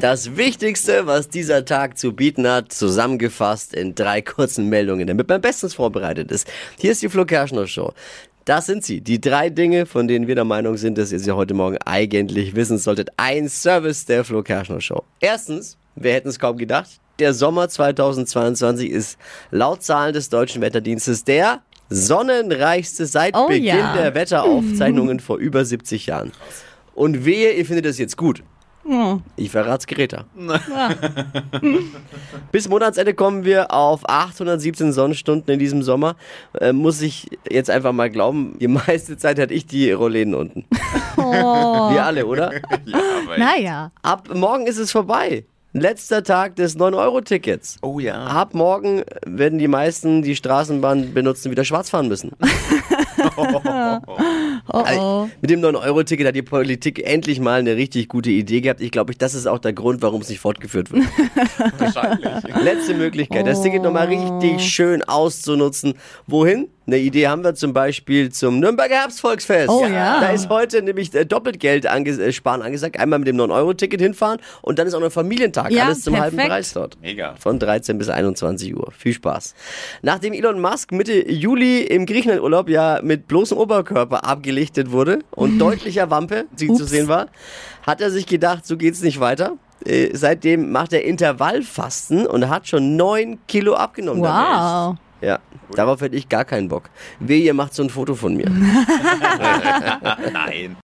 Das Wichtigste, was dieser Tag zu bieten hat, zusammengefasst in drei kurzen Meldungen, damit man bestens vorbereitet ist. Hier ist die Flo Kerschner Show. Das sind sie, die drei Dinge, von denen wir der Meinung sind, dass ihr sie heute Morgen eigentlich wissen solltet. Ein Service der Flo Kerschner Show. Erstens, wir hätten es kaum gedacht, der Sommer 2022 ist laut Zahlen des Deutschen Wetterdienstes der sonnenreichste seit Oh Beginn ja. der Wetteraufzeichnungen vor über 70 Jahren. Und wehe, ihr findet das jetzt gut. Ich verrat's Greta. Bis Monatsende kommen wir auf 817 Sonnenstunden in diesem Sommer. Äh, muss ich jetzt einfach mal glauben, die meiste Zeit hatte ich die Rollläden unten. Wir alle, oder? Naja. Ab morgen ist es vorbei. Letzter Tag des 9-Euro-Tickets. Oh ja. Ab morgen werden die meisten, die Straßenbahn benutzen, wieder schwarz fahren müssen. Oh oh. mit dem 9-Euro-Ticket hat die Politik endlich mal eine richtig gute Idee gehabt. Ich glaube, das ist auch der Grund, warum es nicht fortgeführt wird. Wahrscheinlich. Letzte Möglichkeit, das Ticket nochmal richtig schön auszunutzen. Wohin? Eine Idee haben wir zum Beispiel zum Nürnberger Herbstvolksfest. Oh ja. Da ist heute nämlich äh, doppelt Geld ange äh, sparen angesagt. Einmal mit dem 9-Euro-Ticket hinfahren und dann ist auch noch Familientag. Ja, Alles zum halben perfekt. Preis dort. Mega. Von 13 bis 21 Uhr. Viel Spaß. Nachdem Elon Musk Mitte Juli im Griechenlandurlaub ja mit bloßem Oberkörper abgelichtet wurde und deutlicher Wampe sie zu Ups. sehen war, hat er sich gedacht, so geht's nicht weiter. Äh, seitdem macht er Intervallfasten und hat schon 9 Kilo abgenommen. Wow. Ja, darauf hätte ich gar keinen Bock. Wehe, ihr macht so ein Foto von mir. Nein.